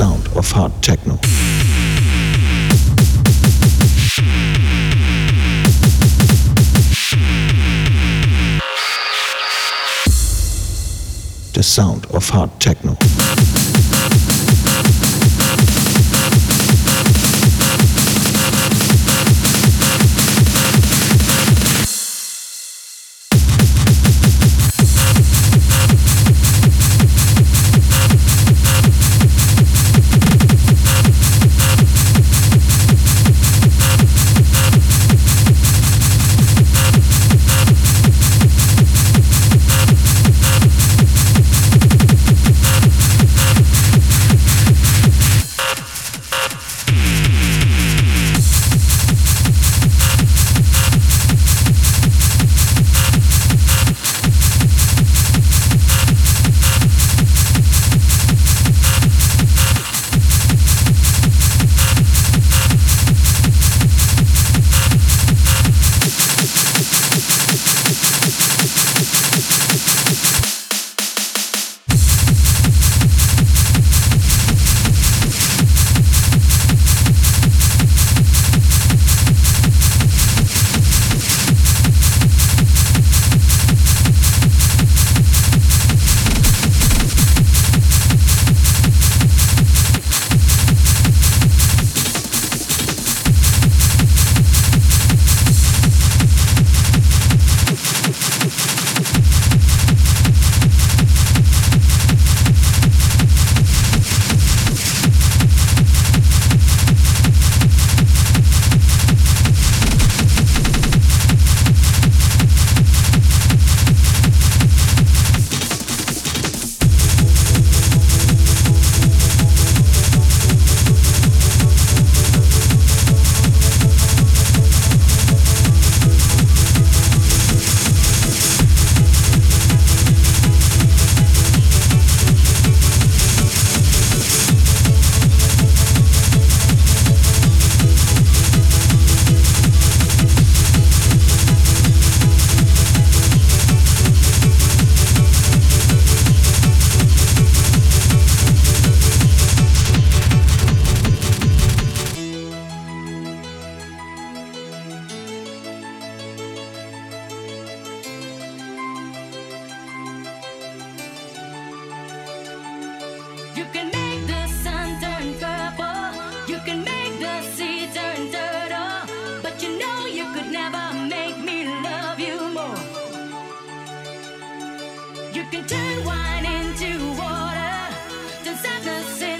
sound of hard techno. The sound of hard techno. You can turn wine into water, turn sadness into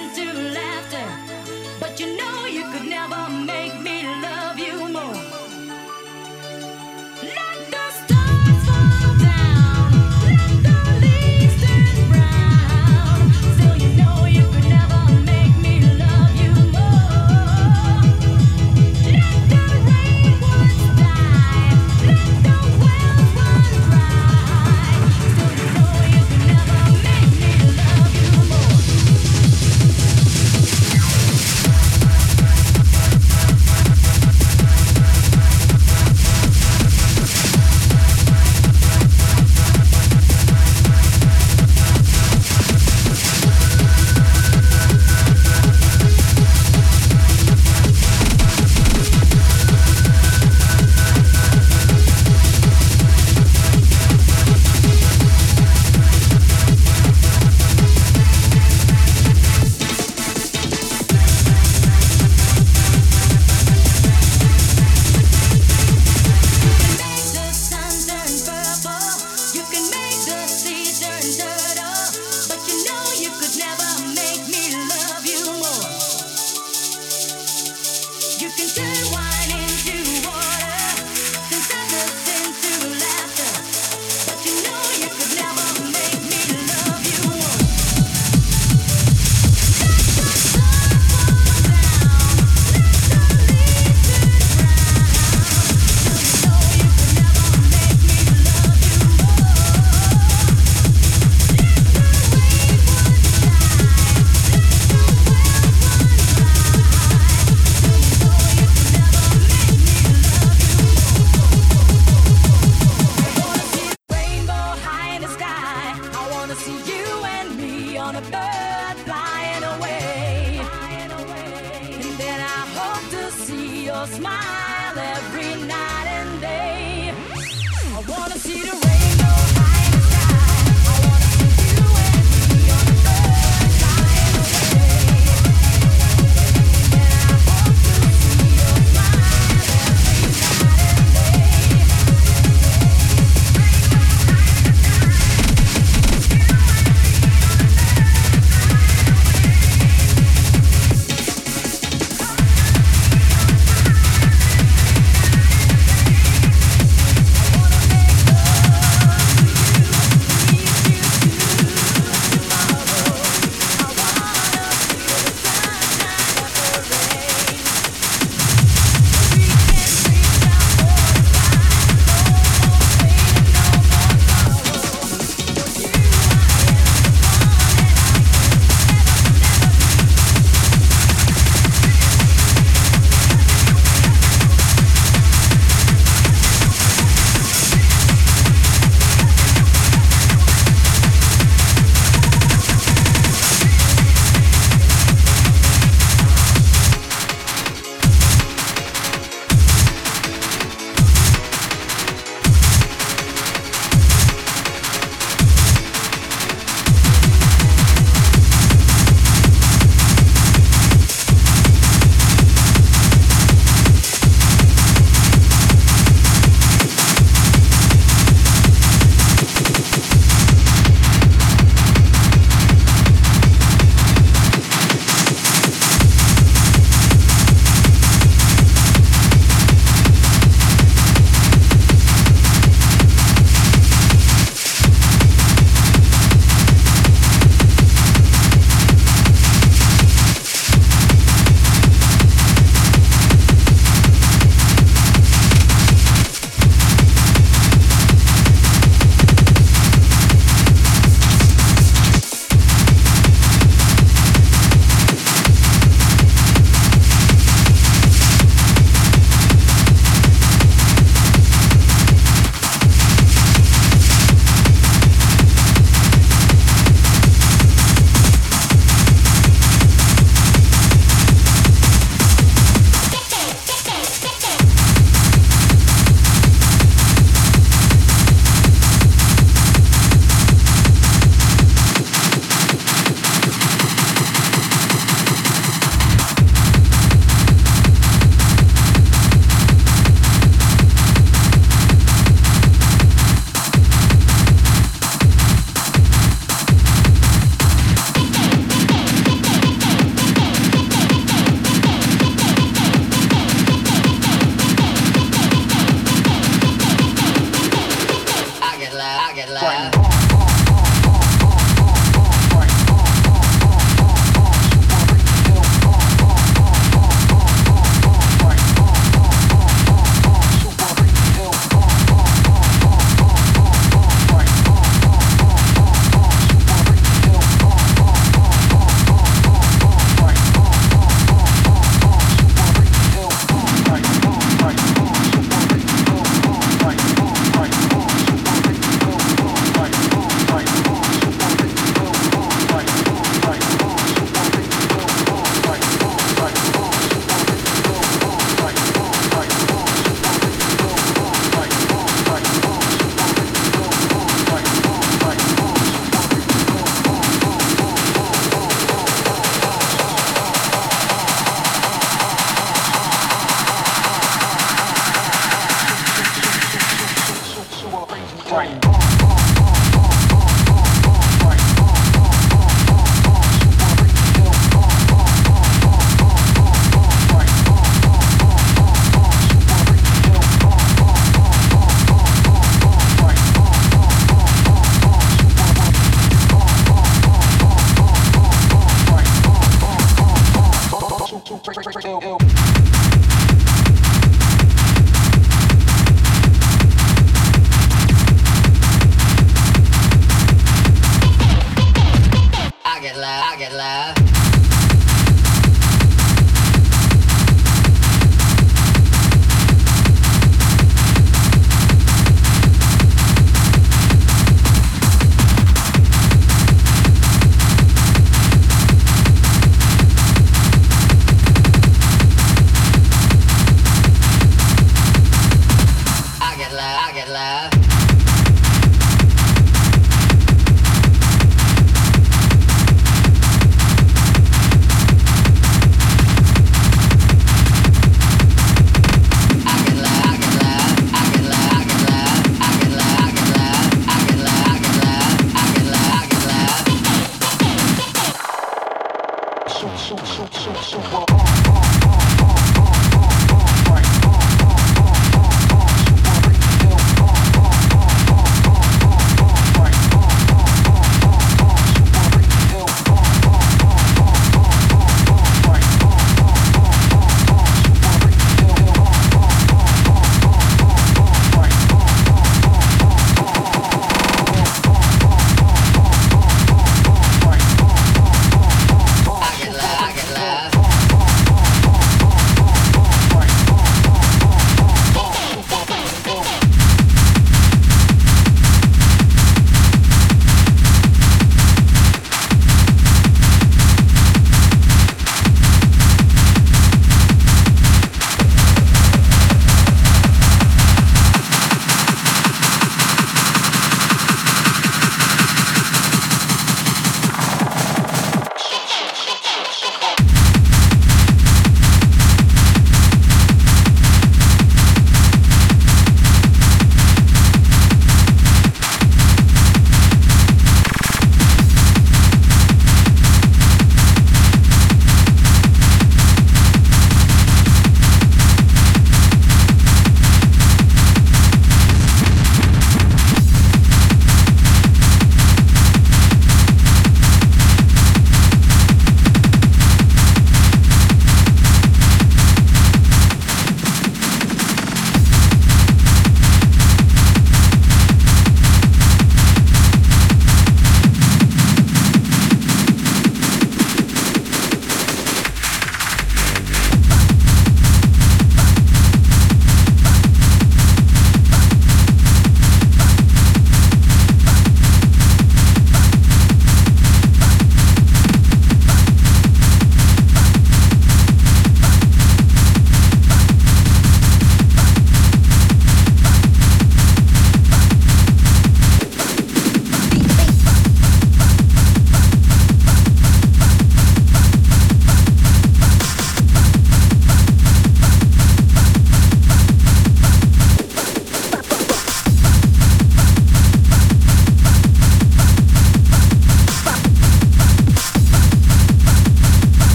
on.